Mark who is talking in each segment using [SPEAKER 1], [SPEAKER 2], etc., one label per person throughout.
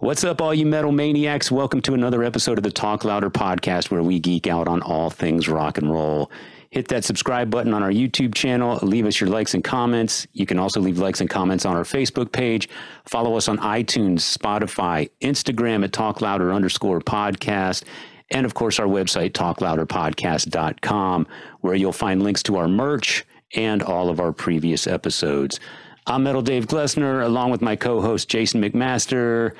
[SPEAKER 1] What's up, all you metal maniacs? Welcome to another episode of the Talk Louder podcast where we geek out on all things rock and roll. Hit that subscribe button on our YouTube channel. Leave us your likes and comments. You can also leave likes and comments on our Facebook page. Follow us on iTunes, Spotify, Instagram at Talk Louder underscore podcast. And of course, our website, talklouderpodcast.com, where you'll find links to our merch and all of our previous episodes. I'm Metal Dave Glessner, along with my co host, Jason McMaster.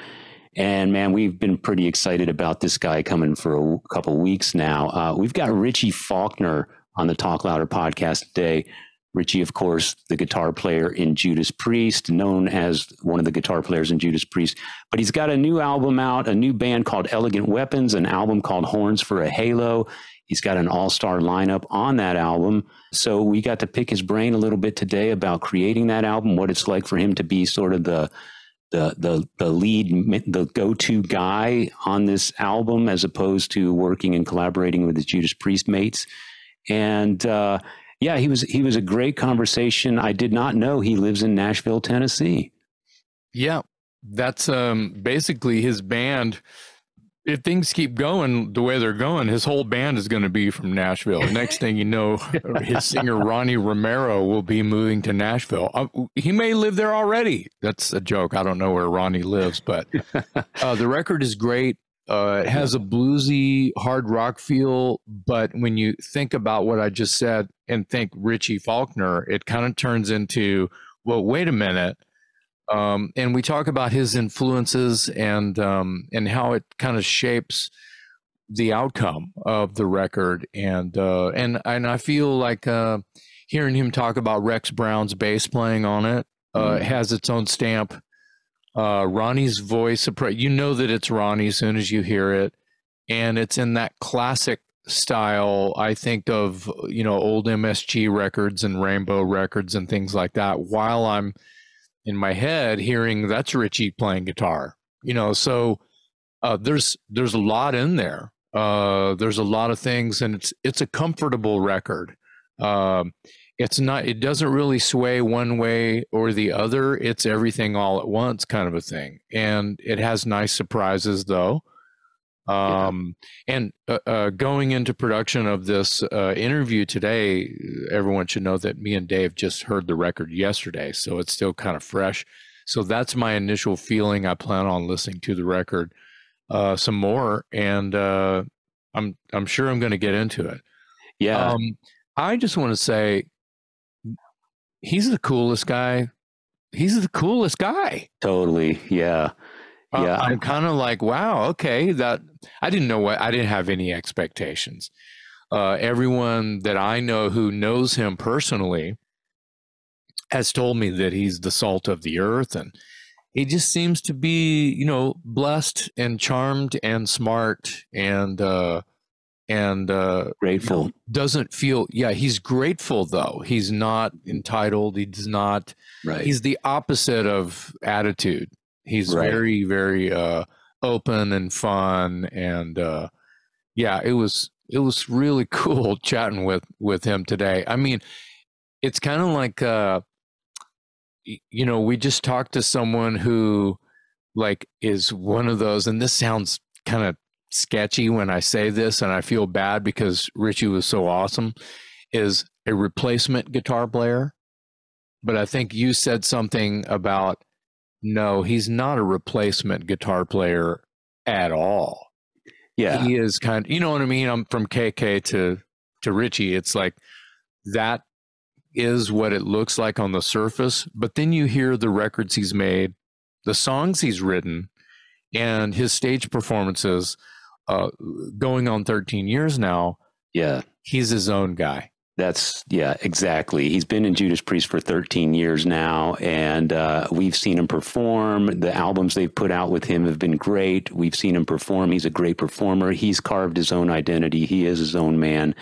[SPEAKER 1] And man, we've been pretty excited about this guy coming for a couple weeks now. Uh, we've got Richie Faulkner on the Talk Louder podcast today. Richie, of course, the guitar player in Judas Priest, known as one of the guitar players in Judas Priest. But he's got a new album out, a new band called Elegant Weapons, an album called Horns for a Halo. He's got an all star lineup on that album. So we got to pick his brain a little bit today about creating that album, what it's like for him to be sort of the the the the lead the go-to guy on this album as opposed to working and collaborating with his Judas Priest mates and uh, yeah, he was he was a great conversation. I did not know he lives in Nashville, Tennessee.
[SPEAKER 2] Yeah, that's um, basically his band. If things keep going the way they're going, his whole band is going to be from Nashville. Next thing you know, his singer Ronnie Romero will be moving to Nashville. Uh, he may live there already. That's a joke. I don't know where Ronnie lives, but uh, the record is great. Uh, it has a bluesy hard rock feel, but when you think about what I just said and think Richie Faulkner, it kind of turns into, well, wait a minute. Um, and we talk about his influences and um, and how it kind of shapes the outcome of the record. And uh, and and I feel like uh, hearing him talk about Rex Brown's bass playing on it uh, mm. has its own stamp uh, Ronnie's voice, you know that it's Ronnie as soon as you hear it, and it's in that classic style. I think of you know old MSG records and Rainbow records and things like that. While I'm in my head hearing that's Richie playing guitar, you know, so uh, there's there's a lot in there. Uh, there's a lot of things, and it's it's a comfortable record. Um, it's not it doesn't really sway one way or the other it's everything all at once kind of a thing and it has nice surprises though um, yeah. and uh, uh, going into production of this uh, interview today everyone should know that me and dave just heard the record yesterday so it's still kind of fresh so that's my initial feeling i plan on listening to the record uh, some more and uh, i'm i'm sure i'm going to get into it
[SPEAKER 1] yeah um,
[SPEAKER 2] I just want to say he's the coolest guy. He's the coolest guy.
[SPEAKER 1] Totally. Yeah.
[SPEAKER 2] Uh, yeah. Uh, I'm kind of like, wow, okay. That I didn't know what I didn't have any expectations. Uh, everyone that I know who knows him personally has told me that he's the salt of the earth and he just seems to be, you know, blessed and charmed and smart and uh, and uh,
[SPEAKER 1] grateful. You know,
[SPEAKER 2] doesn't feel yeah he's grateful though he's not entitled he does not right he's the opposite of attitude he's right. very very uh, open and fun and uh, yeah it was it was really cool chatting with with him today i mean it's kind of like uh you know we just talked to someone who like is one of those and this sounds kind of sketchy when I say this, and I feel bad because Richie was so awesome, is a replacement guitar player. But I think you said something about no, he's not a replacement guitar player at all.
[SPEAKER 1] Yeah.
[SPEAKER 2] He is kind of, you know what I mean? I'm from KK to to Richie. It's like that is what it looks like on the surface, but then you hear the records he's made, the songs he's written, and his stage performances uh, going on 13 years now.
[SPEAKER 1] Yeah.
[SPEAKER 2] He's his own guy.
[SPEAKER 1] That's yeah, exactly. He's been in Judas Priest for 13 years now, and uh, we've seen him perform. The albums they've put out with him have been great. We've seen him perform. He's a great performer. He's carved his own identity. He is his own man,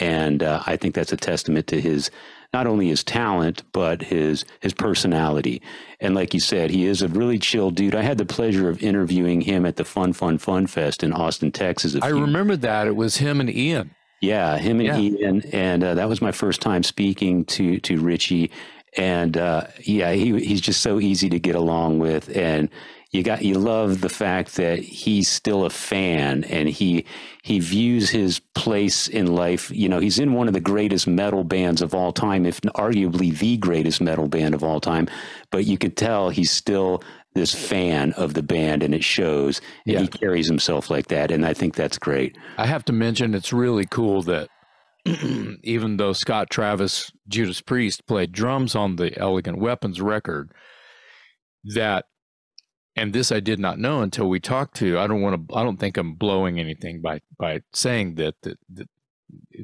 [SPEAKER 1] and uh, I think that's a testament to his not only his talent but his his personality. And like you said, he is a really chill dude. I had the pleasure of interviewing him at the Fun Fun Fun Fest in Austin, Texas.
[SPEAKER 2] I few, remember that it was him and Ian.
[SPEAKER 1] Yeah, him and yeah. Ian, and uh, that was my first time speaking to to Richie. And uh, yeah, he he's just so easy to get along with, and you got you love the fact that he's still a fan and he he views his place in life you know he's in one of the greatest metal bands of all time if arguably the greatest metal band of all time but you could tell he's still this fan of the band and it shows and
[SPEAKER 2] Yeah.
[SPEAKER 1] he carries himself like that and i think that's great
[SPEAKER 2] I have to mention it's really cool that even though Scott Travis, Judas Priest, played drums on the Elegant Weapons record, that and this I did not know until we talked to. I don't want to. I don't think I'm blowing anything by by saying that that that,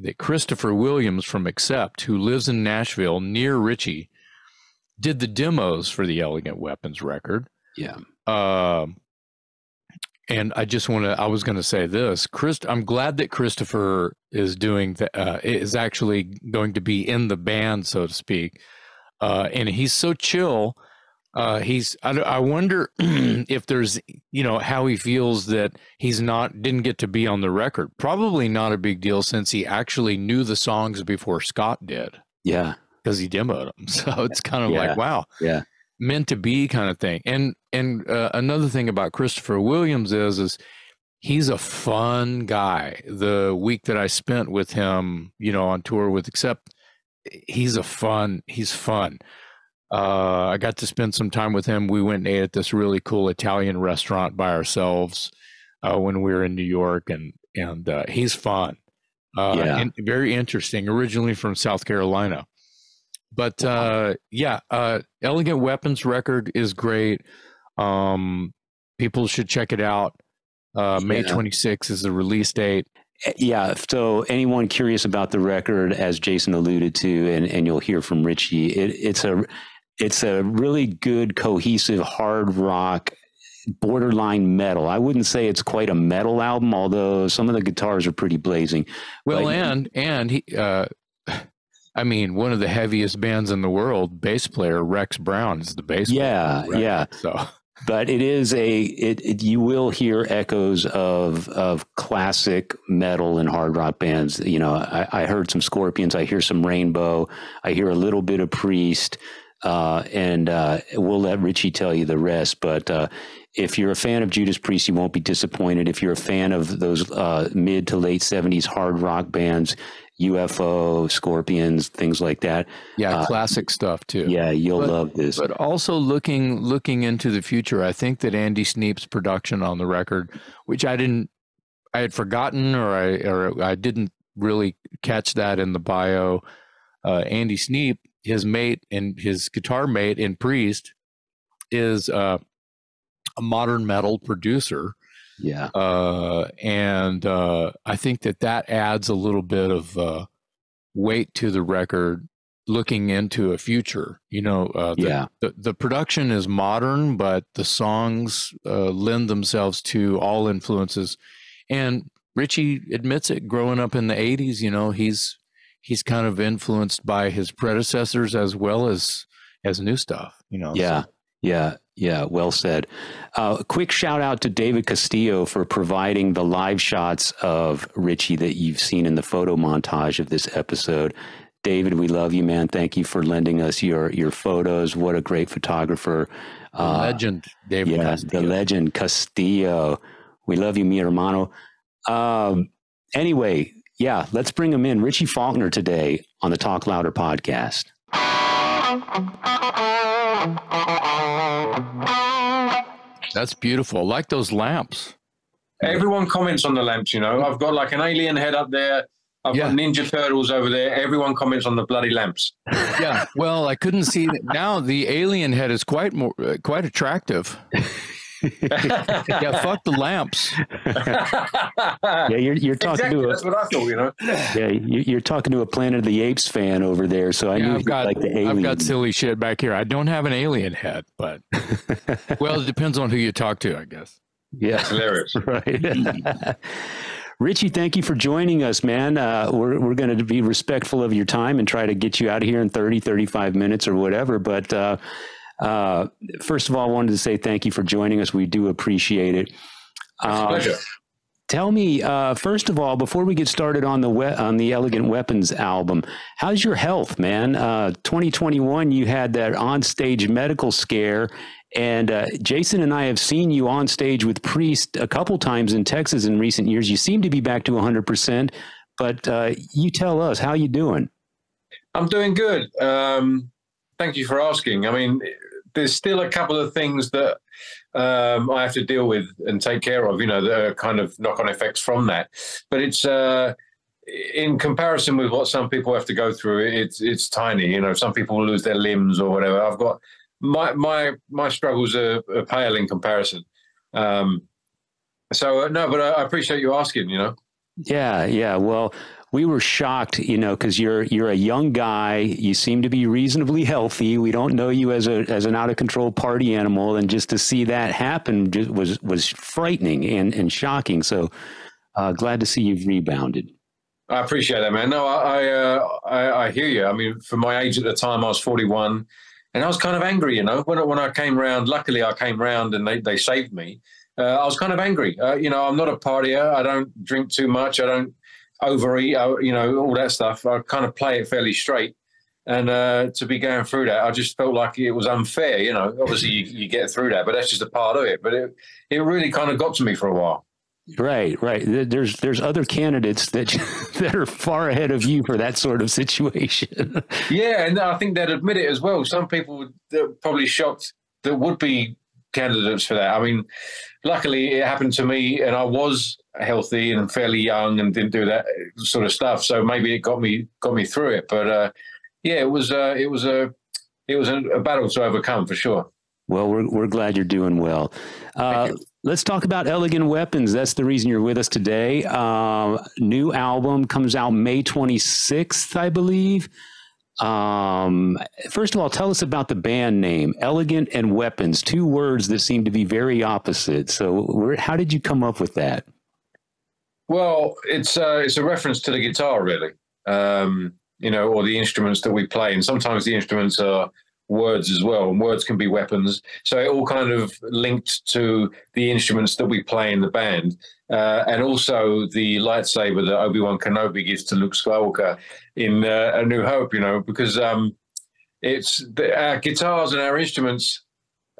[SPEAKER 2] that Christopher Williams from Accept, who lives in Nashville near Richie, did the demos for the Elegant Weapons record.
[SPEAKER 1] Yeah
[SPEAKER 2] Um, and I just want to. I was going to say this, Chris. I'm glad that Christopher is doing the, uh, is actually going to be in the band, so to speak. Uh, and he's so chill. Uh, he's. I, I wonder if there's, you know, how he feels that he's not didn't get to be on the record. Probably not a big deal since he actually knew the songs before Scott did
[SPEAKER 1] yeah
[SPEAKER 2] because he demoed them. So it's kind of
[SPEAKER 1] Yeah.
[SPEAKER 2] like, wow,
[SPEAKER 1] Yeah.
[SPEAKER 2] meant to be kind of thing. And and uh, another thing about Christopher Williams is is he's a fun guy. The week that I spent with him, you know, on tour with Accept, he's a fun. He's fun. Uh, I got to spend some time with him. We went and ate at this really cool Italian restaurant by ourselves uh, when we were in New York, and and uh, he's fun. Uh,
[SPEAKER 1] Yeah.
[SPEAKER 2] and very interesting. Originally from South Carolina, but uh, yeah, uh, Elegant Weapons record is great. Um, people should check it out. Uh, May
[SPEAKER 1] Yeah.
[SPEAKER 2] 26th is the release date.
[SPEAKER 1] Yeah. So anyone curious about the record, as Jason alluded to, and, and you'll hear from Richie, it, it's a it's a really good, cohesive hard rock, borderline metal. I wouldn't say it's quite a metal album, although some of the guitars are pretty blazing.
[SPEAKER 2] Well,
[SPEAKER 1] Like-
[SPEAKER 2] and and he, uh, I mean, one of the heaviest bands in the world, bass player Rex Brown is the bass.
[SPEAKER 1] Yeah,
[SPEAKER 2] player,
[SPEAKER 1] yeah.
[SPEAKER 2] So
[SPEAKER 1] But it is a it, it you will hear echoes of of classic metal and hard rock bands. You know, I, I heard some Scorpions, I hear some Rainbow, I hear a little bit of Priest, uh, and uh, we'll let Richie tell you the rest. But uh, if you're a fan of Judas Priest, you won't be disappointed. If you're a fan of those uh, mid to late '70s hard rock bands, UFO, Scorpions, things like that,
[SPEAKER 2] yeah,
[SPEAKER 1] Uh,
[SPEAKER 2] classic stuff too.
[SPEAKER 1] yeah, you'll
[SPEAKER 2] But-
[SPEAKER 1] love this.
[SPEAKER 2] But also looking looking into the future, I think that Andy Sneap's production on the record, which I didn't, I had forgotten or I or I didn't really catch that in the bio. Uh, Andy Sneap, his mate and his guitar mate in Priest, is uh, a modern metal producer,
[SPEAKER 1] yeah,
[SPEAKER 2] uh, and uh, I think that that adds a little bit of uh, weight to the record. Looking into a future, you know, uh, the,
[SPEAKER 1] yeah,
[SPEAKER 2] the, the production is modern, but the songs uh, lend themselves to all influences. And Richie admits it. Growing up in the '80s, you know, he's he's kind of influenced by his predecessors as well as as new stuff. You know,
[SPEAKER 1] Yeah,
[SPEAKER 2] so-
[SPEAKER 1] yeah, yeah. Well said. Uh, a quick shout out to David Castillo for providing the live shots of Richie that you've seen in the photo montage of this episode. David, we love you, man. Thank you for lending us your your photos. What a great photographer.
[SPEAKER 2] the
[SPEAKER 1] Uh,
[SPEAKER 2] legend David.
[SPEAKER 1] yeah,
[SPEAKER 2] Castillo.
[SPEAKER 1] the legend Castillo. We love you, mi hermano. Um, anyway, yeah, let's bring him in. Richie Faulkner today on the Talk Louder podcast.
[SPEAKER 2] That's beautiful. I like those lamps.
[SPEAKER 3] Everyone comments on the lamps, you know. I've got like an alien head up there. I've
[SPEAKER 2] Yeah.
[SPEAKER 3] got Ninja Turtles over there. Everyone comments on the bloody lamps.
[SPEAKER 2] Yeah. Well, I couldn't see that. now. The alien head is quite more uh, quite attractive. Yeah. Fuck the lamps.
[SPEAKER 1] Yeah, you're you're talking
[SPEAKER 3] exactly.
[SPEAKER 1] to a
[SPEAKER 3] That's what I thought, you know.
[SPEAKER 1] Yeah, you- you're talking to a Planet of the Apes fan over there, so I
[SPEAKER 2] Yeah,
[SPEAKER 1] knew
[SPEAKER 2] I've got
[SPEAKER 1] like the alien.
[SPEAKER 2] I've got silly shit back here. I don't have an alien head, but well, it depends on who you talk to, I guess.
[SPEAKER 1] yeah,
[SPEAKER 3] Hilarious.
[SPEAKER 1] right. Richie, thank you for joining us, man. Uh, we're we're going to be respectful of your time and try to get you out of here in 30, 35 minutes or whatever. But uh, uh, first of all, I wanted to say thank you for joining us. We do appreciate it. Uh,
[SPEAKER 3] Pleasure.
[SPEAKER 1] Tell me, uh, first of all, before we get started on the we- on the Elegant Weapons album, how's your health, man? Uh, 2021, you had that onstage medical scare, And uh, Jason and I have seen you on stage with Priest a couple times in Texas in recent years. You seem to be back to 100%, but uh, you tell us, how you doing?
[SPEAKER 3] I'm doing good. Um, thank you for asking. I mean, there's still a couple of things that um, I have to deal with and take care of, you know, the kind of knock on effects from that. But it's, uh, in comparison with what some people have to go through, it's it's tiny. You know, some people lose their limbs or whatever. I've got my my my struggles are, are pale in comparison. Um, so uh, no, but I, I appreciate you asking. You know.
[SPEAKER 1] Yeah, yeah. Well, we were shocked, you know, because you're you're a young guy. You seem to be reasonably healthy. We don't know you as a as an out of control party animal, and just to see that happen just was was frightening and and shocking. So uh, glad to see you've rebounded.
[SPEAKER 3] I appreciate that, man. No, I I, uh, I, I hear you. I mean, for my age at the time, I was forty one, and I was kind of angry. You know, when when I came round, luckily I came round and they they saved me. Uh, I was kind of angry. Uh, you know, I'm not a partier. I don't drink too much. I don't overeat, uh, you know, all that stuff. I kind of play it fairly straight. And uh, to be going through that, I just felt like it was unfair. You know, obviously you, you get through that, but that's just a part of it. But it, it really kind of got to me for a while.
[SPEAKER 1] Right, right. There's there's other candidates that that are far ahead of you for that sort of situation.
[SPEAKER 3] yeah, and I think they'd admit it as well. Some people would probably shocked that would be candidates for that. I mean, luckily it happened to me, and I was healthy and fairly young and didn't do that sort of stuff. So maybe it got me got me through it. But uh, yeah, it was uh, it was a it was a, a, battle to overcome for sure.
[SPEAKER 1] Well, we're we're glad you're doing well. Uh, let's talk about Elegant Weapons. That's the reason you're with us today. Uh, new album comes out May 26th, I believe. Um, first of all, tell us about the band name, Elegant and Weapons, two words that seem to be very opposite. So, how did you come up with that?
[SPEAKER 3] Well, it's uh, it's a reference to the guitar, really. Um, you know, or the instruments that we play, and sometimes the instruments are words as well, and words can be weapons. So it all kind of linked to the instruments that we play in the band, uh, and also the lightsaber that Obi Wan Kenobi gives to Luke Skywalker in uh, A New Hope. You know, because um, it's the, our guitars and our instruments.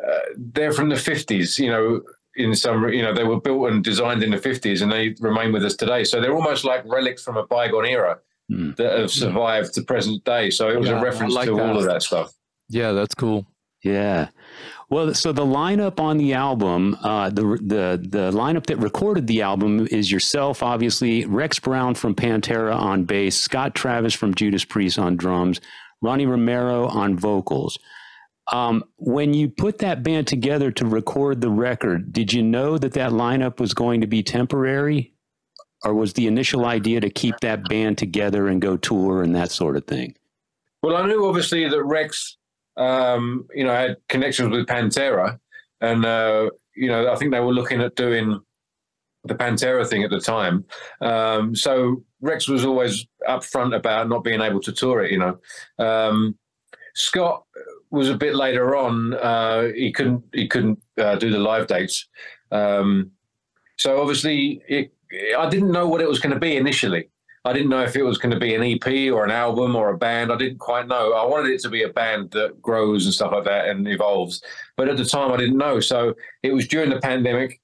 [SPEAKER 3] Uh, they're from the 50s, you know, in some, you know, they were built and designed in the 50s and they remain with us today. So they're almost like relics from a bygone era mm. that have survived mm. the present day. So it was yeah, a reference like to that. all of that stuff.
[SPEAKER 2] Yeah, that's cool.
[SPEAKER 1] Yeah. Well, so the lineup on the album, uh, the the the lineup that recorded the album is yourself, obviously, Rex Brown from Pantera on bass, Scott Travis from Judas Priest on drums, Ronnie Romero on vocals. Um, when you put that band together to record the record, did you know that that lineup was going to be temporary? Or was the initial idea to keep that band together and go tour and that sort of thing?
[SPEAKER 3] Well, I knew obviously that Rex, um, you know, had connections with Pantera. And, uh, you know, I think they were looking at doing the Pantera thing at the time. Um, so Rex was always upfront about not being able to tour it, you know. Um, Scott was a bit later on. Uh, he couldn't he couldn't uh, do the live dates. Um, so obviously, it, I didn't know what it was going to be initially. I didn't know if it was going to be an EP or an album or a band. I didn't quite know. I wanted it to be a band that grows and stuff like that and evolves. But at the time, I didn't know. So it was during the pandemic.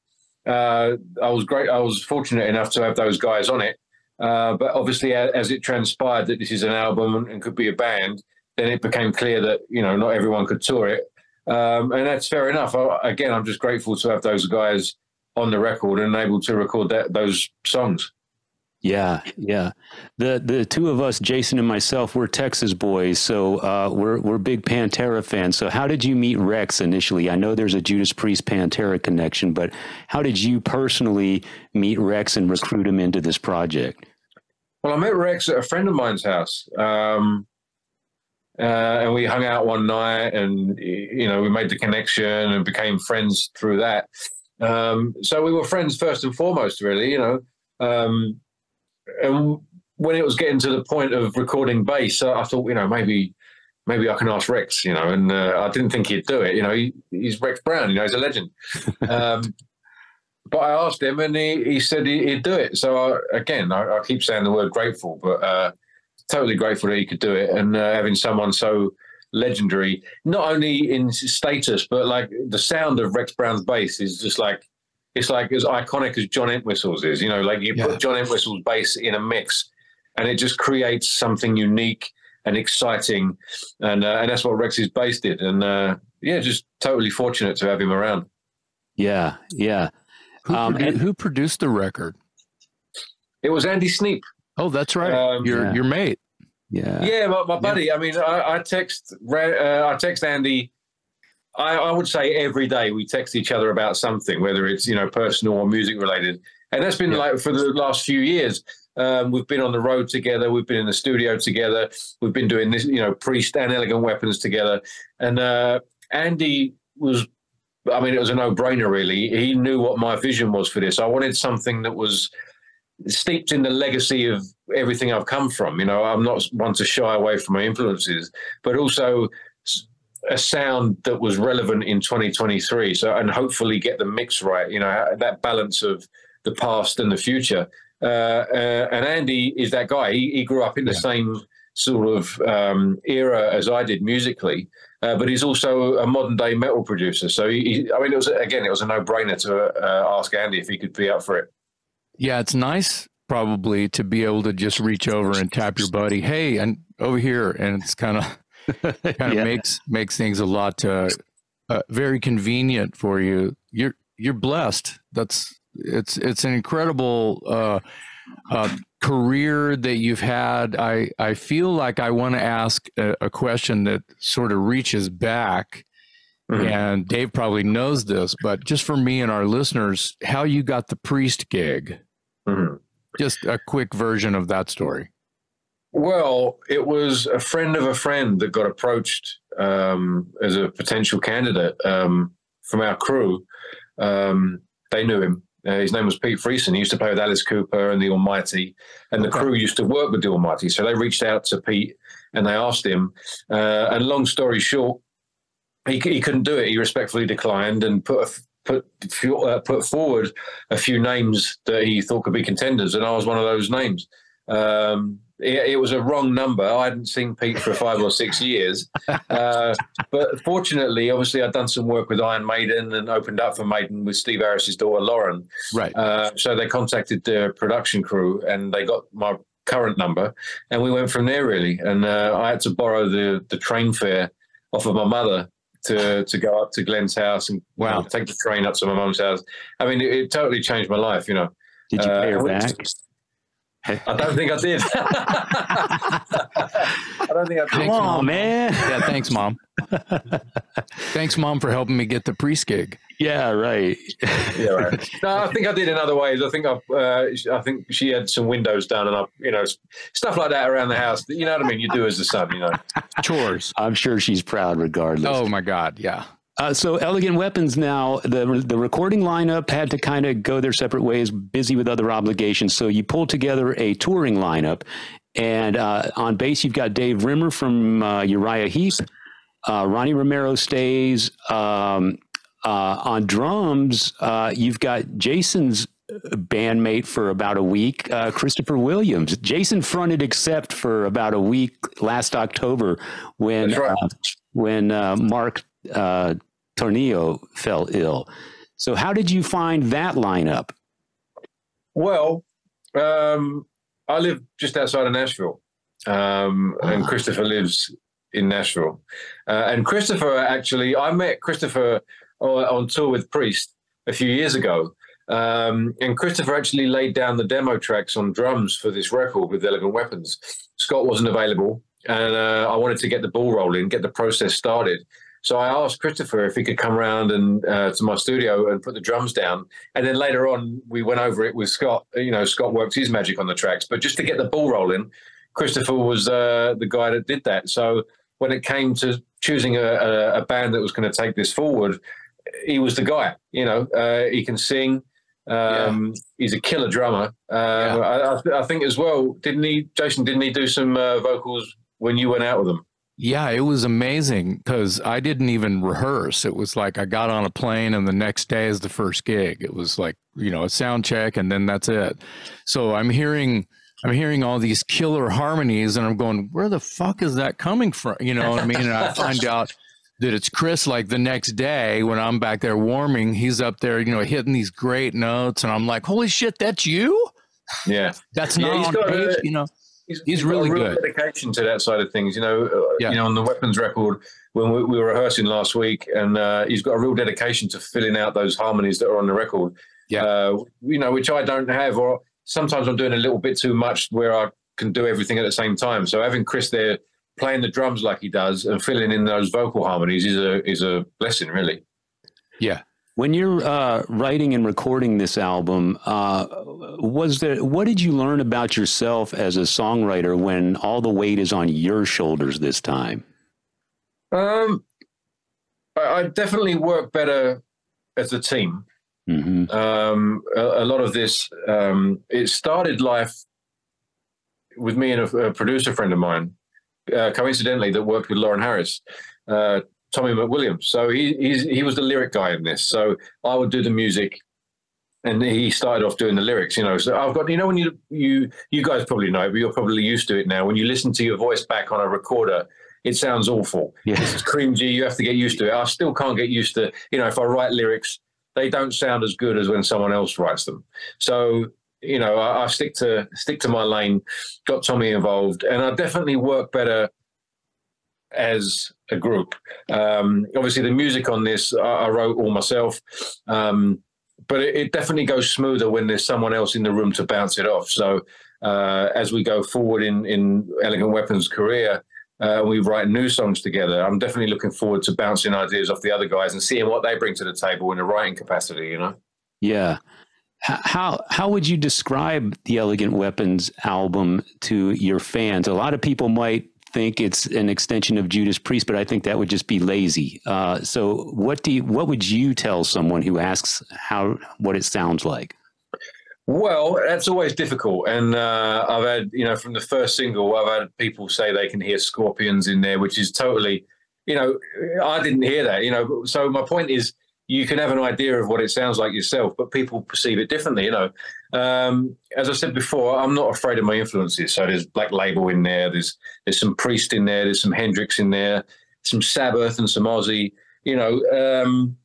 [SPEAKER 3] Uh, I was great. I was fortunate enough to have those guys on it. Uh, but obviously, as it transpired that this is an album and could be a band, then it became clear that you know not everyone could tour it, um, and that's fair enough. I, again, I'm just grateful to have those guys on the record and able to record that, those songs.
[SPEAKER 1] Yeah, yeah. The the two of us, Jason and myself, we're Texas boys, so uh, we're we're big Pantera fans. So how did you meet Rex initially? I know there's a Judas Priest Pantera connection, but how did you personally meet Rex and recruit him into this project?
[SPEAKER 3] Well, I met Rex at a friend of mine's house. Um, uh, and we hung out one night, and you know we made the connection and became friends through that. Um, so we were friends first and foremost, really. You know, um, and when it was getting to the point of recording bass, I thought, you know, maybe maybe I can ask Rex. You know, and uh, I didn't think he'd do it. You know, he, he's Rex Brown. You know, he's a legend. Um, but I asked him, and he, he said he, would do it. So I, again, I, I, keep saying the word grateful, but uh, totally grateful that he could do it, and uh, having someone so legendary, not only in status, but like the sound of Rex Brown's bass is just like it's like as iconic as John Entwistle's is. You know, like you
[SPEAKER 2] Yeah.
[SPEAKER 3] put John Entwistle's bass in a mix, and it just creates something unique and exciting, and uh, and that's what Rex's bass did. And uh, yeah, just totally fortunate to have him around.
[SPEAKER 1] Yeah, yeah.
[SPEAKER 2] Who,
[SPEAKER 1] Um,
[SPEAKER 2] produ-
[SPEAKER 1] and-
[SPEAKER 2] who produced the record?
[SPEAKER 3] It was Andy Sneap.
[SPEAKER 2] Oh, that's right.
[SPEAKER 3] Um,
[SPEAKER 2] your
[SPEAKER 1] Yeah.
[SPEAKER 2] your mate.
[SPEAKER 1] Yeah.
[SPEAKER 3] Yeah, my, my buddy. I mean, I, I text Ra- uh, I text Andy. I, I would say every day we text each other about something, whether it's you know personal or music related, and that's been
[SPEAKER 2] Yeah.
[SPEAKER 3] like for the last few years. Um, we've been on the road together. We've been in the studio together. We've been doing this, you know, Priest and Elegant Weapons together. And uh, Andy was, I mean, it was a no-brainer. Really, he knew what my vision was for this. I wanted something that was steeped in the legacy of everything I've come from. You know, I'm not one to shy away from my influences, but also a sound that was relevant in 2023. So, and hopefully get the mix right. You know, that balance of the past and the future. Uh, uh, and Andy is that guy. He, he grew up in the
[SPEAKER 2] Yeah.
[SPEAKER 3] same sort of um, era as I did musically. Uh, but he's also a modern day metal producer. So, he, he- I mean, it was again, it was a no brainer to uh, ask Andy if he could be up for it.
[SPEAKER 2] Yeah, it's nice probably to be able to just reach over and tap your buddy. Hey, and over here, and it's kind of kind of
[SPEAKER 1] Yeah.
[SPEAKER 2] makes makes things a lot uh, uh, very convenient for you. You're you're blessed. That's it's it's an incredible uh, uh, career that you've had. I I feel like I want to ask a, a question that sort of reaches back.
[SPEAKER 3] Mhm.
[SPEAKER 2] And Dave probably knows this, but just for me and our listeners, how you got the priest gig.
[SPEAKER 3] Mhm.
[SPEAKER 2] Just a quick version of that story.
[SPEAKER 3] Well, it was a friend of a friend that got approached um, as a potential candidate um, from our crew. Um, they knew him. Uh, his name was Pete Friesen. He used to play with Alice Cooper and the Almighty, and the crew used to work with the Almighty. So they reached out to Pete and they asked him. Uh, and long story short, he, he couldn't do it. He respectfully declined and put a, put uh, put forward a few names that he thought could be contenders, and I was one of those names. Um, it, it was a wrong number. I hadn't seen Pete for five or six years, uh, but fortunately, obviously, I'd done some work with Iron Maiden and opened up for Maiden with Steve Harris's daughter Lauren.
[SPEAKER 2] Right.
[SPEAKER 3] Uh, so they contacted the production crew and they got my current number, and we went from there really. And uh, I had to borrow the the train fare off of my mother to to go up to Glenn's house and you
[SPEAKER 2] Wow.
[SPEAKER 3] know, take the train up to my mum's house. I mean, it, it totally changed my life. You know.
[SPEAKER 1] Did you pay her
[SPEAKER 3] Uh,
[SPEAKER 1] back?
[SPEAKER 3] I don't think I did. I don't think I did.
[SPEAKER 1] Come
[SPEAKER 2] Thanks,
[SPEAKER 1] on,
[SPEAKER 2] Mom.
[SPEAKER 1] man.
[SPEAKER 2] Yeah. Thanks, mom. thanks, mom, for helping me get the priest gig.
[SPEAKER 1] Yeah, right.
[SPEAKER 3] yeah, right. No, I think I did in other ways. I think I, uh, I think she had some windows done, and I, you know, stuff like that around the house. You know what I mean? You do as a son, you know.
[SPEAKER 2] Chores.
[SPEAKER 1] I'm sure she's proud regardless.
[SPEAKER 2] Oh my God. Yeah.
[SPEAKER 1] Uh, so Elegant Weapons now the the recording lineup had to kind of go their separate ways, busy with other obligations. So you pulled together a touring lineup, and uh, on bass you've got Dave Rimmer from uh, Uriah Heep, uh, Ronnie Romero stays. Um, uh, on drums, uh, you've got Jason's bandmate for about a week, uh, Christopher Williams. Jason fronted Accept for about a week last October when
[SPEAKER 3] right.
[SPEAKER 1] uh, when uh, Mark uh, Tornillo fell ill. So, how did you find that lineup?
[SPEAKER 3] Well, um, I live just outside of Nashville, um, and
[SPEAKER 1] Ah.
[SPEAKER 3] Christopher lives in Nashville. Uh, and Christopher actually, I met Christopher on, on tour with Priest a few years ago. Um, and Christopher actually laid down the demo tracks on drums for this record with Elegant Weapons. Scott wasn't available, and uh, I wanted to get the ball rolling, get the process started. So I asked Christopher if he could come around and uh, to my studio and put the drums down. And then later on, we went over it with Scott. You know, Scott worked his magic on the tracks, but just to get the ball rolling, Christopher was uh, the guy that did that. So when it came to choosing a, a, a band that was going to take this forward, he was the guy. You know, uh, he can sing. Um, He's a killer drummer. Uh, I, I, I think as well. Didn't he, Jason? Didn't he do some uh, vocals when you went out with him?
[SPEAKER 2] Yeah, it was amazing because I didn't even rehearse. It was like I got on a plane and the next day is the first gig. It was like, you know, a sound check and then that's it. So I'm hearing I'm hearing all these killer harmonies, and I'm going, where the fuck is that coming from? You know what I mean? And I find out that it's Chris like the next day when I'm back there warming, he's up there, you know, hitting these great notes, and I'm like, holy shit, that's you?
[SPEAKER 3] Yeah,
[SPEAKER 2] that's not yeah, on page, you know. He's, he's, he's really good.
[SPEAKER 3] Dedication to that side of things, you know. Uh, yeah. You know, on the weapons record when we, we were rehearsing last week, and uh, he's got a real dedication to filling out those harmonies that are on the record.
[SPEAKER 2] Yeah, uh,
[SPEAKER 3] you know, which I don't have, or sometimes I'm doing a little bit too much where I can do everything at the same time. So having Chris there playing the drums like he does and filling in those vocal harmonies is a is a blessing, really.
[SPEAKER 2] Yeah.
[SPEAKER 1] When you're uh, writing and recording this album, uh, was there what did you learn about yourself as a songwriter when all the weight is on your shoulders this time?
[SPEAKER 3] Um, I, I definitely work better as a team. Mm-hmm. Um, a, a, lot of this, um, it started life with me and a, a producer friend of mine, uh, coincidentally, that worked with Lauren Harris. Uh, Tommy McWilliams. So he he was the lyric guy in this. So I would do the music, and he started off doing the lyrics. You know, so I've got you know when you you you guys probably know, but you're probably used to it now. When you listen to your voice back on a recorder, it sounds awful.
[SPEAKER 1] Yeah.
[SPEAKER 3] It's cringy. You have to get used to it. I still can't get used to you know if I write lyrics, they don't sound as good as when someone else writes them. So you know, I, I stick to stick to my lane. Got Tommy involved, and I definitely work better as a group. Um, obviously, the music on this I, I wrote all myself, um, but it, it, definitely goes smoother when there's someone else in the room to bounce it off. So uh, as we go forward in in Elegant Weapons' career. Uh, we write new songs together. I'm definitely looking forward to bouncing ideas off the other guys and seeing what they bring to the table in a writing capacity. You know.
[SPEAKER 1] Yeah. How how would you describe the Elegant Weapons album to your fans? A lot of people might think it's an extension of Judas Priest, but I think that would just be lazy. Uh, so, what do you, what would you tell someone who asks how what it sounds like?
[SPEAKER 3] Well, that's always difficult, and uh, I've had you know from the first single, I've had people say they can hear Scorpions in there, which is totally, you know, I didn't hear that. You know, so my point is you can have an idea of what it sounds like yourself, but people perceive it differently. You know, um, as I said before, I'm not afraid of my influences. So there's Black Label in there. There's there's some Priest in there. There's some Hendrix in there. Some Sabbath and some Ozzy. You know, um,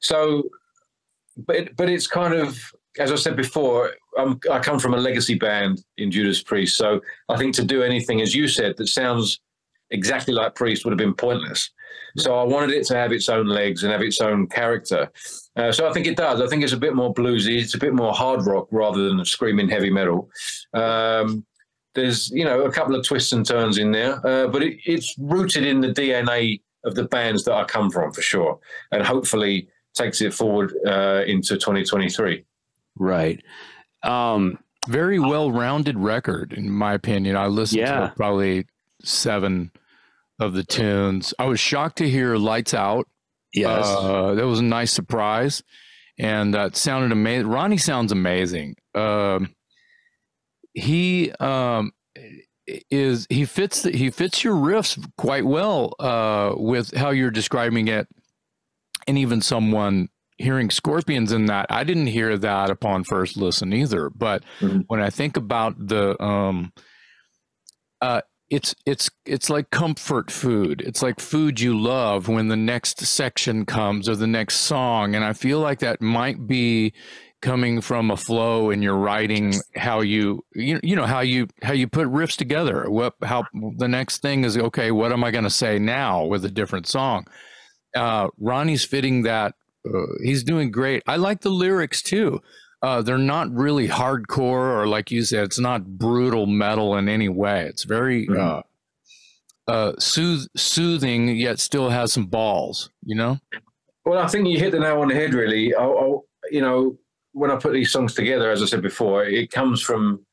[SPEAKER 3] so but but it's kind of as I said before. I'm, I come from a legacy band in Judas Priest, so I think to do anything, as you said, that sounds exactly like Priest would have been pointless. So I wanted it to have its own legs and have its own character. Uh, so I think it does. I think it's a bit more bluesy. It's a bit more hard rock rather than screaming heavy metal. Um, there's you know a couple of twists and turns in there, uh, but it, it's rooted in the DNA of the bands that I come from for sure, and hopefully takes it forward uh, into 2023.
[SPEAKER 1] Right. Um,
[SPEAKER 2] Very well-rounded record, in my opinion. I listened yeah. to probably seven of the tunes. I was shocked to hear "Lights Out."
[SPEAKER 1] Yes,
[SPEAKER 2] uh, that was a nice surprise, and that sounded amazing. Ronnie sounds amazing. Uh, he um, is he fits the, he fits your riffs quite well uh, with how you're describing it, and even someone hearing scorpions in that i didn't hear that upon first listen either but mm-hmm. when i think about the um uh it's it's it's like comfort food. It's like food you love when the next section comes or the next song. And I feel like that might be coming from a flow in your writing how you you, you know how you how you put riffs together. What how the next thing is okay what am i going to say now with a different song? Uh, ronnie's fitting that uh, he's doing great. I like the lyrics too uh, they're not really hardcore or like you said, it's not brutal metal in any way. It's very mm-hmm. uh, uh, sooth- soothing, yet still has some balls. You know.
[SPEAKER 3] Well, I think you hit the nail on the head. Really, I, I, you know, when I put these songs together, as I said before, it comes from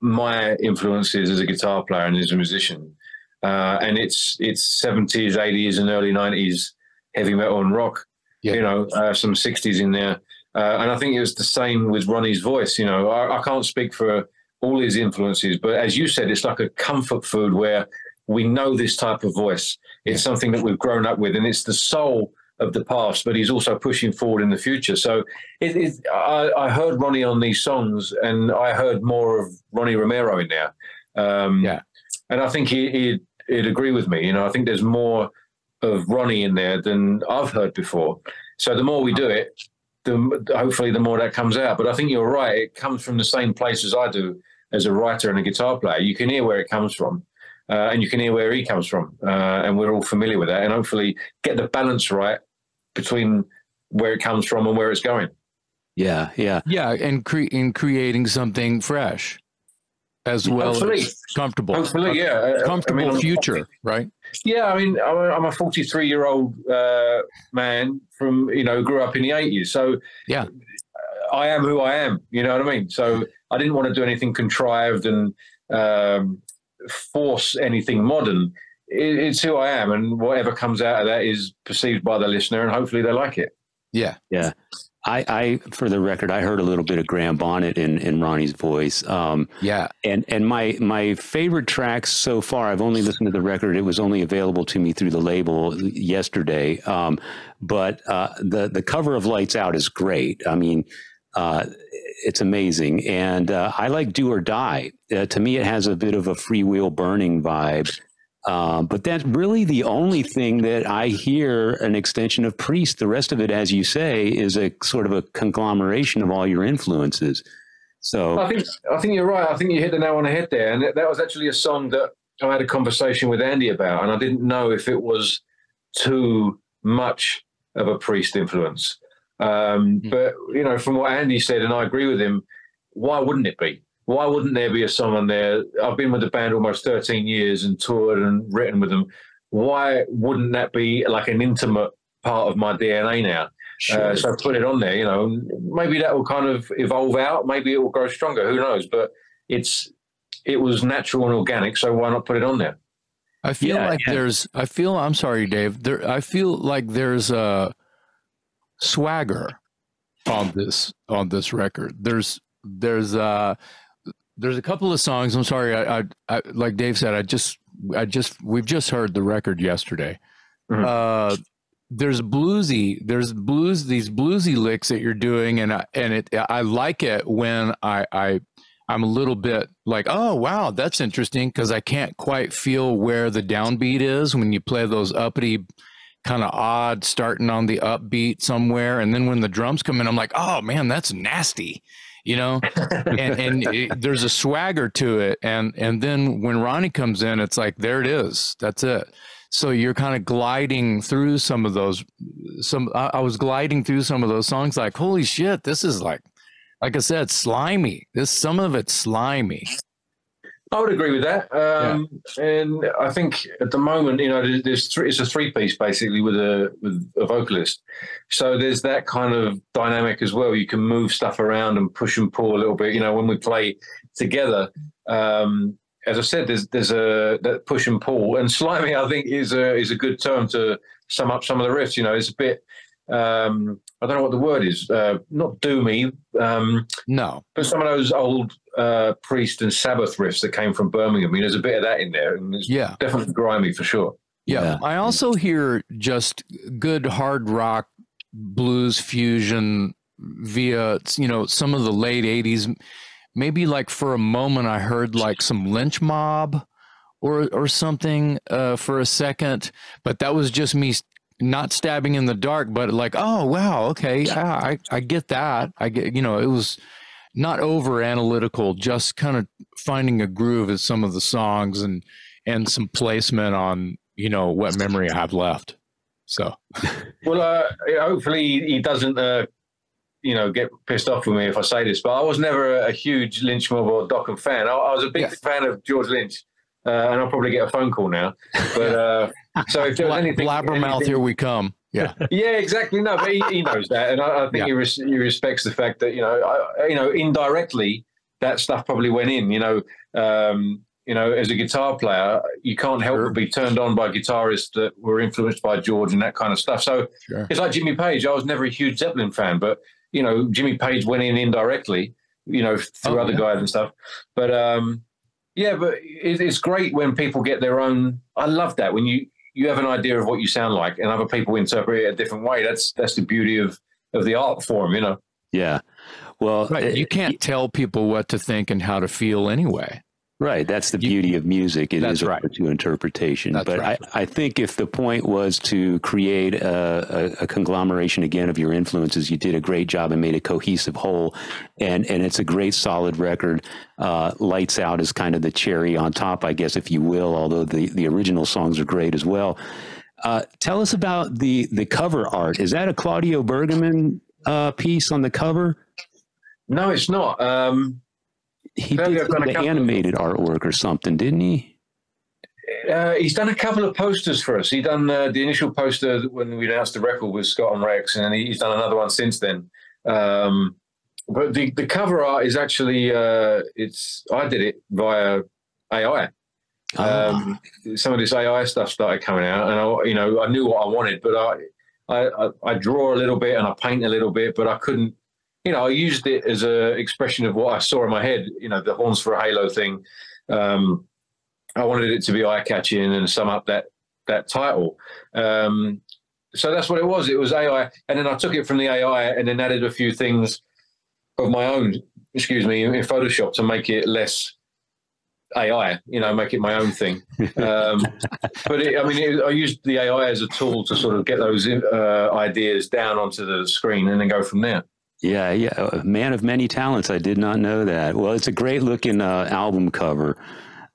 [SPEAKER 3] my influences as a guitar player and as a musician, uh, and it's it's seventies, eighties, and early nineties heavy metal and rock. Yeah. You know, uh, some sixties in there. Uh, and I think it was the same with Ronnie's voice. You know, I, I, can't speak for all his influences, but as you said, it's like a comfort food where we know this type of voice. It's something that we've grown up with, and it's the soul of the past, but he's also pushing forward in the future. So it, it, I, I, heard Ronnie on these songs, and I heard more of Ronnie Romero in there. Um,
[SPEAKER 2] yeah,
[SPEAKER 3] and I think he, he'd, he'd agree with me. You know, I think there's more of Ronnie in there than I've heard before. So the more we do it, the hopefully the more that comes out. But I think you're right; it comes from the same place as I do as a writer and a guitar player. You can hear where it comes from. Uh, and you can hear where he comes from, uh, and we're all familiar with that. And hopefully, get the balance right between where it comes from and where it's going.
[SPEAKER 1] Yeah, yeah,
[SPEAKER 2] yeah, and cre- in creating something fresh as well
[SPEAKER 3] Hopefully.
[SPEAKER 2] as comfortable.
[SPEAKER 3] Hopefully, yeah,
[SPEAKER 2] comfortable
[SPEAKER 3] I mean,
[SPEAKER 2] future, right?
[SPEAKER 3] Yeah, I mean, I'm a 43 year old uh, man from you know grew up in the 80s, so
[SPEAKER 2] yeah,
[SPEAKER 3] I am who I am. You know what I mean? So I didn't want to do anything contrived and um, force anything modern. It, it's who I am, and whatever comes out of that is perceived by the listener, and hopefully they like it.
[SPEAKER 2] Yeah,
[SPEAKER 1] yeah. I, I, for the record, I heard a little bit of Graham Bonnet in, in Ronnie's voice. Um,
[SPEAKER 2] yeah,
[SPEAKER 1] and and my my favorite tracks so far. I've only listened to the record. It was only available to me through the label yesterday. Um, but uh, the the cover of Lights Out is great. I mean, uh, it's amazing, and uh, I like Do or Die. Uh, to me, it has a bit of a freewheel burning vibe. Um, but that's really the only thing that I hear an extension of Priest. The rest of it, as you say, is a sort of a conglomeration of all your influences. So
[SPEAKER 3] I think I think you're right. I think you hit the nail on the head there, and that was actually a song that I had a conversation with Andy about, and I didn't know if it was too much of a Priest influence. Um, mm-hmm. But you know, from what Andy said, and I agree with him, why wouldn't it be? Why wouldn't there be a song on there? I've been with the band almost 13 years and toured and written with them. Why wouldn't that be like an intimate part of my DNA now? Sure. Uh, so I put it on there. You know, maybe that will kind of evolve out. Maybe it will grow stronger. Who knows? But it's it was natural and organic. So why not put it on there?
[SPEAKER 2] I feel yeah, like yeah. there's. I feel. I'm sorry, Dave. There. I feel like there's a swagger on this on this record. There's there's uh there's a couple of songs. I'm sorry. I, I, I, like Dave said, I just, I just, we've just heard the record yesterday. Mm-hmm. Uh, there's bluesy, there's blues, these bluesy licks that you're doing, and I, and it, I like it when I, I, I'm a little bit like, oh wow, that's interesting because I can't quite feel where the downbeat is when you play those uppity, kind of odd, starting on the upbeat somewhere, and then when the drums come in, I'm like, oh man, that's nasty you know, and, and it, there's a swagger to it. And, and then when Ronnie comes in, it's like, there it is. That's it. So you're kind of gliding through some of those, some, I, I was gliding through some of those songs like, holy shit, this is like, like I said, slimy. This, some of it's slimy.
[SPEAKER 3] I would agree with that. Um, yeah. And I think at the moment, you know, there's three, it's a three piece basically with a with a vocalist. So there's that kind of dynamic as well. You can move stuff around and push and pull a little bit. You know, when we play together, um, as I said, there's there's a that push and pull. And slimy, I think, is a is a good term to sum up some of the riffs. You know, it's a bit. Um, I don't know what the word is. Uh, not doomy. Um,
[SPEAKER 2] no,
[SPEAKER 3] but some of those old uh, Priest and Sabbath riffs that came from Birmingham. I mean, there's a bit of that in there, and it's yeah. definitely grimy for sure.
[SPEAKER 2] Yeah. yeah. I also hear just good hard rock blues fusion via you know some of the late 80s maybe like for a moment i heard like some lynch mob or or something uh, for a second but that was just me not stabbing in the dark but like oh wow okay yeah, i i get that i get you know it was not over analytical, just kind of finding a groove in some of the songs and and some placement on you know what memory I have left. So,
[SPEAKER 3] well, uh, hopefully he doesn't, uh, you know, get pissed off with me if I say this, but I was never a, a huge Lynch Mob or Dokken fan. I, I, was a big yes. fan of George Lynch, uh, and I'll probably get a phone call now. But uh, so if there was anything,
[SPEAKER 2] blabbermouth, anything, here we come. Yeah.
[SPEAKER 3] yeah, exactly. No, but he, he knows that, and I, I think yeah. he, res- he respects the fact that you know, I, you know, indirectly that stuff probably went in. You know, um, you know, as a guitar player, you can't help sure. but be turned on by guitarists that were influenced by George and that kind of stuff. So sure. it's like Jimmy Page. I was never a huge Zeppelin fan, but you know, Jimmy Page went in indirectly, you know, through oh, other yeah. guys and stuff. But um, yeah, but it, it's great when people get their own. I love that when you you have an idea of what you sound like, and other people interpret it a different way. That's that's the beauty of of the art form, you know.
[SPEAKER 1] Yeah. Well,
[SPEAKER 2] right. you eh, can't eh, tell people what to think and how to feel anyway.
[SPEAKER 1] Right. That's the beauty of music. It is That's
[SPEAKER 2] right.
[SPEAKER 1] open to interpretation.
[SPEAKER 2] That's
[SPEAKER 1] but
[SPEAKER 2] right.
[SPEAKER 1] I, I think if the point was to create a, a, a conglomeration again of your influences, you did a great job and made a cohesive whole. And, and it's a great solid record. Uh, Lights Out is kind of the cherry on top, I guess, if you will, although the, the original songs are great as well. Uh, tell us about the, the cover art. Is that a Claudio Bergamin uh, piece on the cover?
[SPEAKER 3] No, it's not. Um,
[SPEAKER 1] He did the animated artwork or something, didn't he?
[SPEAKER 3] Uh, he's done a couple of posters for us. He done uh, the initial poster when we announced the record with Scott and Rex, and he- he's done another one since then. Um, but the, the cover art is actually uh, it's I did it via AI.
[SPEAKER 1] Ah.
[SPEAKER 3] Um, some of this AI stuff started coming out, and I, you know, I knew what I wanted, but I, I, I draw a little bit and I paint a little bit, but I couldn't. You know, I used it as a expression of what I saw in my head. You know, the horns for a halo thing. Um, I wanted it to be eye catching and sum up that that title. Um, so that's what it was. It was AI, and then I took it from the AI and then added a few things of my own. Excuse me, in Photoshop to make it less AI. You know, make it my own thing. Um, but it, I mean, it, I used the AI as a tool to sort of get those uh, ideas down onto the screen and then go from there.
[SPEAKER 1] Yeah, yeah, a man of many talents. I did not know that. Well, it's a great looking uh, album cover.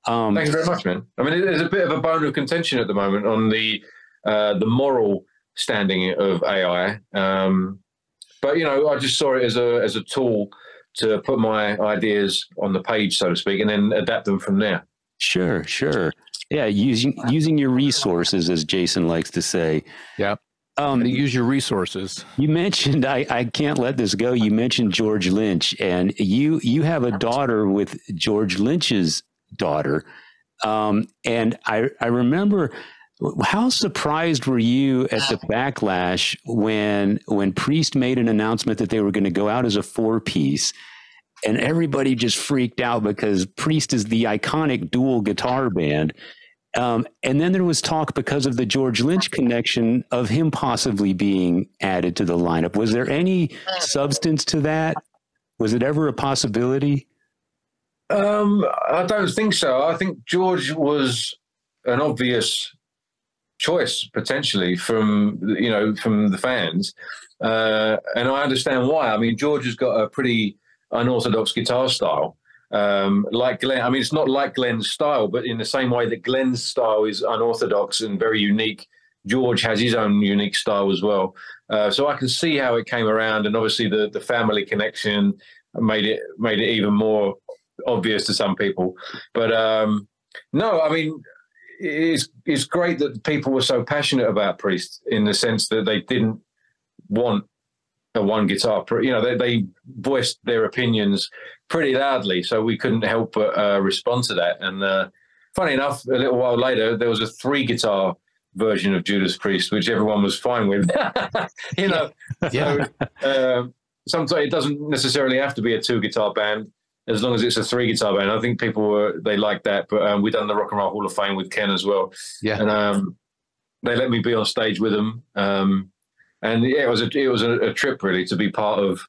[SPEAKER 1] Um,
[SPEAKER 3] Thanks very much, man. I mean, there's a bit of a bone of contention at the moment on the uh, the moral standing of AI. Um, but you know, I just saw it as a as a tool to put my ideas on the page, so to speak, and then adapt them from there.
[SPEAKER 1] sure, sure. Yeah, using using your resources, as Jason likes to say.
[SPEAKER 2] Yep.
[SPEAKER 1] Um,
[SPEAKER 2] to use your resources.
[SPEAKER 1] you mentioned I, I can't let this go. You mentioned George Lynch, and you you have a daughter with George Lynch's daughter, um, and I I remember how surprised were you at the backlash when when Priest made an announcement that they were going to go out as a four piece, and everybody just freaked out because Priest is the iconic dual guitar band. Um, and then there was talk because of the George Lynch connection of him possibly being added to the lineup. Was there any substance to that? Was it ever a possibility?
[SPEAKER 3] Um, I don't think so. I think George was an obvious choice potentially from you know from the fans, uh, and I understand why. I mean, George has got a pretty unorthodox guitar style. Um, like Glenn, I mean, it's not like Glenn's style, but in the same way that Glenn's style is unorthodox and very unique, George has his own unique style as well. Uh, so I can see how it came around, and obviously the the family connection made it made it even more obvious to some people. But um, no, I mean, it's it's great that people were so passionate about Priest in the sense that they didn't want a one guitar. You know, they, they voiced their opinions pretty loudly, so we couldn't help but uh, respond to that. And uh, funny enough, a little while later, there was a three guitar version of Judas Priest, which everyone was fine with. you know,
[SPEAKER 2] Yeah.
[SPEAKER 3] so, um, sometimes it doesn't necessarily have to be a two guitar band as long as it's a three guitar band. I think people were they like that. But um, we done the Rock and Roll Hall of Fame with Ken as well,
[SPEAKER 2] Yeah.
[SPEAKER 3] and um, they let me be on stage with them. Um, and yeah, it was a it was a, a trip really to be part of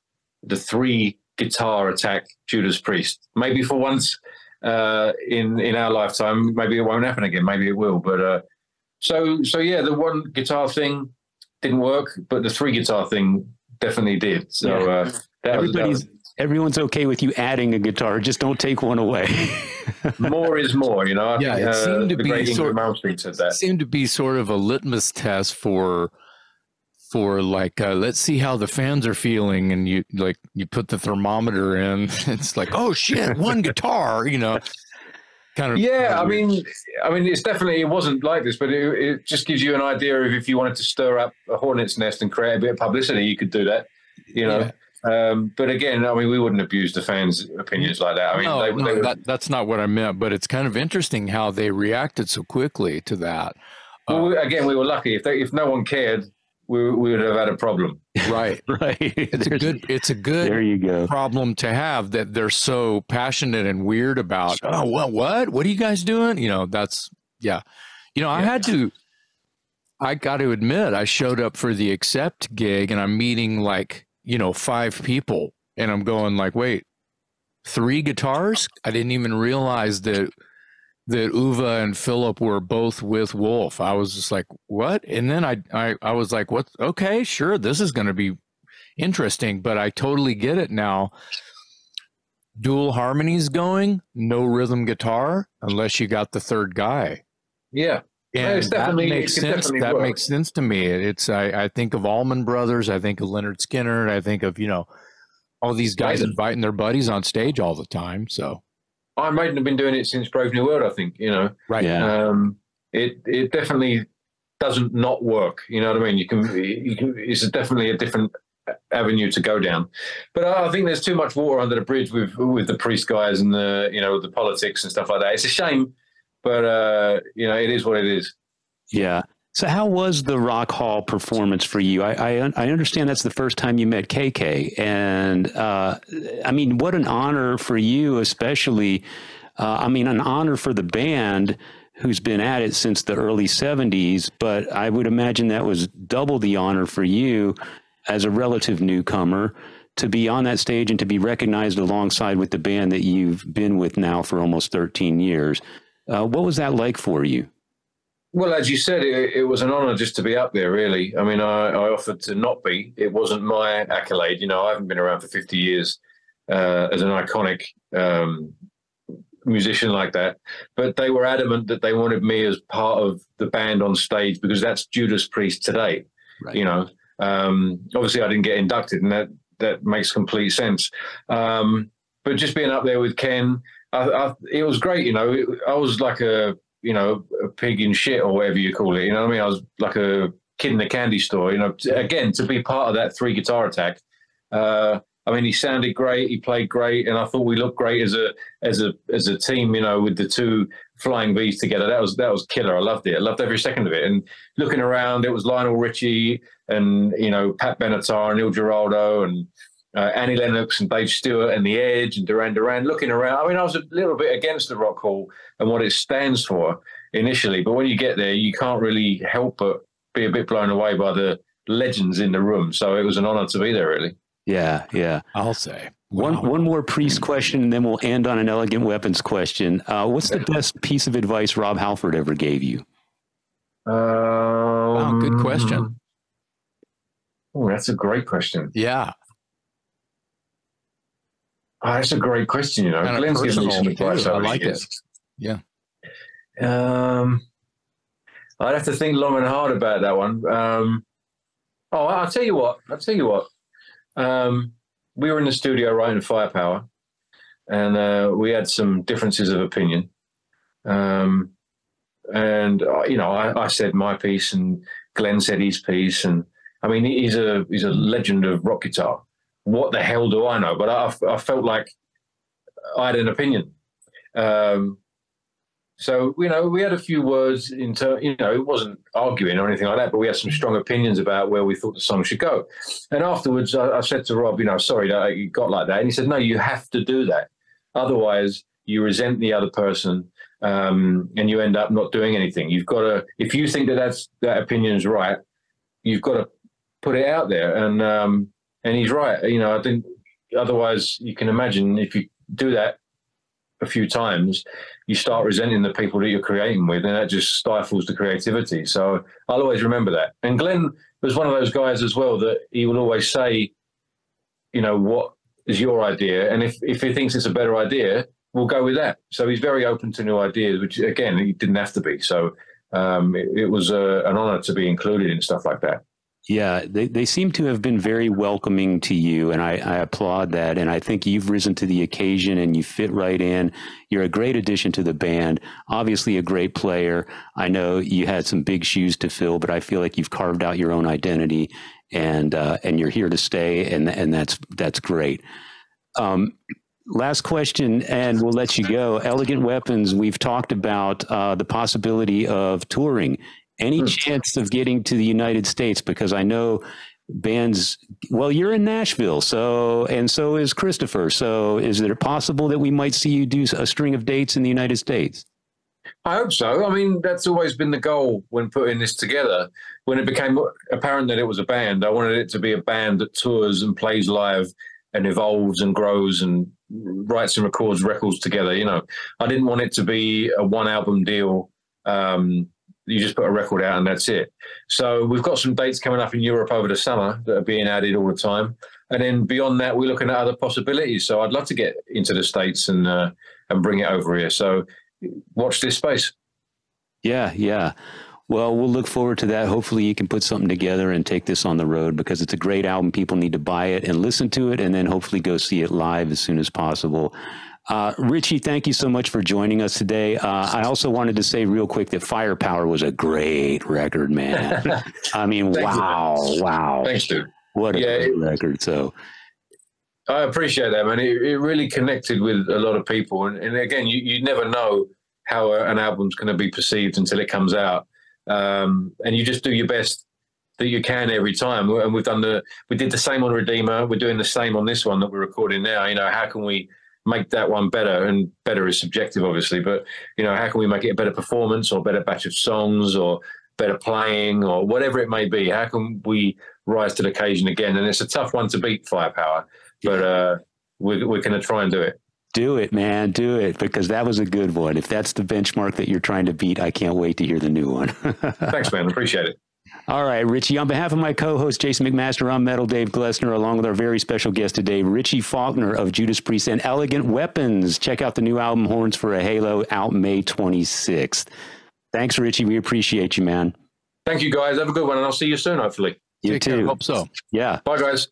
[SPEAKER 3] the three guitar attack Judas Priest. Maybe for once uh, in in our lifetime, maybe it won't happen again. Maybe it will. But uh, so so yeah, the one guitar thing didn't work, but the three guitar thing definitely did. So
[SPEAKER 1] Yeah.
[SPEAKER 3] uh, that was, that
[SPEAKER 1] Everybody's everyone's okay with you adding a guitar, just don't take one away.
[SPEAKER 3] more is more. You know. I
[SPEAKER 2] Yeah,
[SPEAKER 3] think,
[SPEAKER 2] it seemed to be sort-
[SPEAKER 3] Ingrid said that.
[SPEAKER 2] seemed to be sort of a litmus test for for like uh, let's see how the fans are feeling and you like you put the thermometer in it's like oh shit one guitar you know kind of
[SPEAKER 3] Yeah, I mean, I mean, it's definitely it wasn't like this, but it, it just gives you an idea of if you wanted to stir up a hornet's nest and create a bit of publicity, you could do that. You know. Um, but again, I mean, we wouldn't abuse the fans' opinions like that. I mean,
[SPEAKER 2] no,
[SPEAKER 3] they,
[SPEAKER 2] no,
[SPEAKER 3] they
[SPEAKER 2] that, that's not what I meant, but it's kind of interesting how they reacted so quickly to that.
[SPEAKER 3] well, we- again, we were lucky. If they, if no one cared, we, we would have had a problem.
[SPEAKER 2] Right.
[SPEAKER 1] right.
[SPEAKER 2] It's a good it's a good
[SPEAKER 1] There you go.
[SPEAKER 2] problem to have that they're so passionate and weird about oh well what what are you guys doing you know that's yeah you know i had to I got to admit, I showed up for the Accept gig and I'm meeting like, you know, five people and I'm going like, wait, three guitars? I didn't even realize that that Uwe and Philip were both with Wolf. I was just like, what? And then I I, I was like, what okay, sure, this is gonna be interesting, but I totally get it now. Dual harmonies going, no rhythm guitar, unless you got the third guy.
[SPEAKER 3] Yeah.
[SPEAKER 2] And that makes sense. That work. makes sense to me. It's I, I think of Allman Brothers, I think of Lynyrd Skynyrd, I think of, you know, all these guys right. inviting their buddies on stage all the time. So
[SPEAKER 3] Iron Maiden have been doing it since Brave New World, I think, you know.
[SPEAKER 2] Right.
[SPEAKER 3] Yeah. Um, it it definitely doesn't not work. You know what I mean? You can you can it's definitely a different avenue to go down. But I think there's too much water under the bridge with with the priest guys and the you know the politics and stuff like that. It's a shame, but uh, you know it is what it is.
[SPEAKER 1] Yeah. So how was the Rock Hall performance for you? I I, I understand that's the first time you met KK, and uh, I mean, what an honor for you, especially. Uh, I mean, an honor for the band who's been at it since the early 70s, but I would imagine that was double the honor for you as a relative newcomer to be on that stage and to be recognized alongside with the band that you've been with now for almost 13 years. Uh, what was that like for you?
[SPEAKER 3] Well, as you said, it, it, was an honor just to be up there, really. I mean, I, I, offered to not be. It wasn't my accolade. You know, I haven't been around for 50 years uh, as an iconic um, musician like that. But they were adamant that they wanted me as part of the band on stage because that's Judas Priest today. Right. You know, um, obviously, I didn't get inducted, and that that makes complete sense. Um, but just being up there with Ken, I, I, it was great. You know, it, I was like a you know a pig in shit or whatever you call it. You know what I mean? I was like a kid in a candy store. You know, again to be part of that three guitar attack. Uh, I mean, he sounded great. He played great, and I thought we looked great as a as a as a team. You know, with the two flying V's together, that was that was killer. I loved it. I loved every second of it. And looking around, it was Lionel Richie and you know Pat Benatar, and Neil Giraldo, and uh, Annie Lennox and Dave Stewart and The Edge and Duran Duran. Looking around, I mean, I was a little bit against the Rock Hall and what it stands for initially, but when you get there, you can't really help but be a bit blown away by the legends in the room. So it was an honor to be there, really.
[SPEAKER 1] Yeah, yeah.
[SPEAKER 2] I'll say.
[SPEAKER 1] One one more priest question, and then we'll end on an elegant weapons question. Uh, what's the best piece of advice Rob Halford ever gave you?
[SPEAKER 3] Um,
[SPEAKER 2] wow, good question.
[SPEAKER 3] Oh, that's a great question.
[SPEAKER 2] Yeah.
[SPEAKER 3] Oh, that's a great question. You know,
[SPEAKER 2] kind Glenn's given me some advice. I like it. Yeah.
[SPEAKER 3] Um, I'd have to think long and hard about that one. Um, oh, I'll tell you what. I'll tell you what. Um, we were in the studio writing Firepower, and uh, we had some differences of opinion. Um, and uh, you know, I, I, said my piece, and Glenn said his piece, and I mean, he's a he's a legend of rock guitar. What the hell do I know? But I, I felt like I had an opinion. Um, so you know, we had a few words in terms. You know, it wasn't arguing or anything like that, but we had some strong opinions about where we thought the song should go. And afterwards, I, I said to Rob, you know, sorry that you got like that, and he said, no, you have to do that. Otherwise, you resent the other person, um, and you end up not doing anything. You've got to, if you think that that's that opinion is right, you've got to put it out there. And um, and he's right. You know, I think otherwise, you can imagine if you do that a few times, you start resenting the people that you're creating with, and that just stifles the creativity. So I'll always remember that. And Glenn was one of those guys as well that he will always say, you know, what is your idea? And if, if he thinks it's a better idea, we'll go with that. So he's very open to new ideas, which again, he didn't have to be. So um, it, it, was uh, an honor to be included in stuff like that.
[SPEAKER 1] Yeah, they, they seem to have been very welcoming to you, and I, I, applaud that. And I think you've risen to the occasion and you fit right in. You're a great addition to the band, obviously, a great player. I know you had some big shoes to fill, but I feel like you've carved out your own identity and uh, and you're here to stay, and, and that's, that's great. Um, last question, and we'll let you go. Elegant Weapons, we've talked about uh, the possibility of touring any hmm. chance of getting to the United States? Because I know bands. Well, you're in Nashville, so and so is Christopher. So, is it possible that we might see you do a string of dates in the United States?
[SPEAKER 3] I hope so. I mean, that's always been the goal when putting this together. When it became apparent that it was a band, I wanted it to be a band that tours and plays live and evolves and grows and writes and records records together. You know, I didn't want it to be a one album deal. Um, you just put a record out and that's it. So we've got some dates coming up in Europe over the summer that are being added all the time, and then beyond that, we're looking at other possibilities. So I'd love to get into the states and uh, and bring it over here. So watch this space.
[SPEAKER 1] Yeah, yeah. Well, we'll look forward to that. Hopefully, you can put something together and take this on the road because it's a great album. People need to buy it and listen to it, and then hopefully go see it live as soon as possible. Uh, Richie, thank you so much for joining us today. Uh, I also wanted to say real quick that Firepower was a great record, man. I mean, wow,
[SPEAKER 3] you,
[SPEAKER 1] wow.
[SPEAKER 3] Thanks, dude.
[SPEAKER 1] What a yeah, great it, record. So
[SPEAKER 3] I appreciate that, man. It, it, really connected with a lot of people. And, and again, you, you never know how an album's going to be perceived until it comes out. Um, and you just do your best that you can every time. And we've done the, we did the same on Redeemer. We're doing the same on this one that we're recording now. You know, how can we make that one better? And better is subjective, obviously, but you know, how can we make it a better performance or better batch of songs or better playing or whatever it may be? How can we rise to the occasion again? And it's a tough one to beat Firepower but uh, we're, we're going to try and do it.
[SPEAKER 1] Do it, man. Do it because that was a good one. If that's the benchmark that you're trying to beat, I can't wait to hear the new one.
[SPEAKER 3] Thanks, man. Appreciate it.
[SPEAKER 1] All right, Richie. On behalf of my co-host Jason McMaster, I'm Metal Dave Glessner, along with our very special guest today, Richie Faulkner of Judas Priest and Elegant Weapons. Check out the new album Horns for a Halo out May 26th. Thanks, Richie. We appreciate you, man.
[SPEAKER 3] Thank you, guys. Have a good one, and I'll see you soon, hopefully.
[SPEAKER 1] You
[SPEAKER 2] Take
[SPEAKER 1] too.
[SPEAKER 2] Care. Hope so.
[SPEAKER 1] Yeah.
[SPEAKER 3] Bye, guys.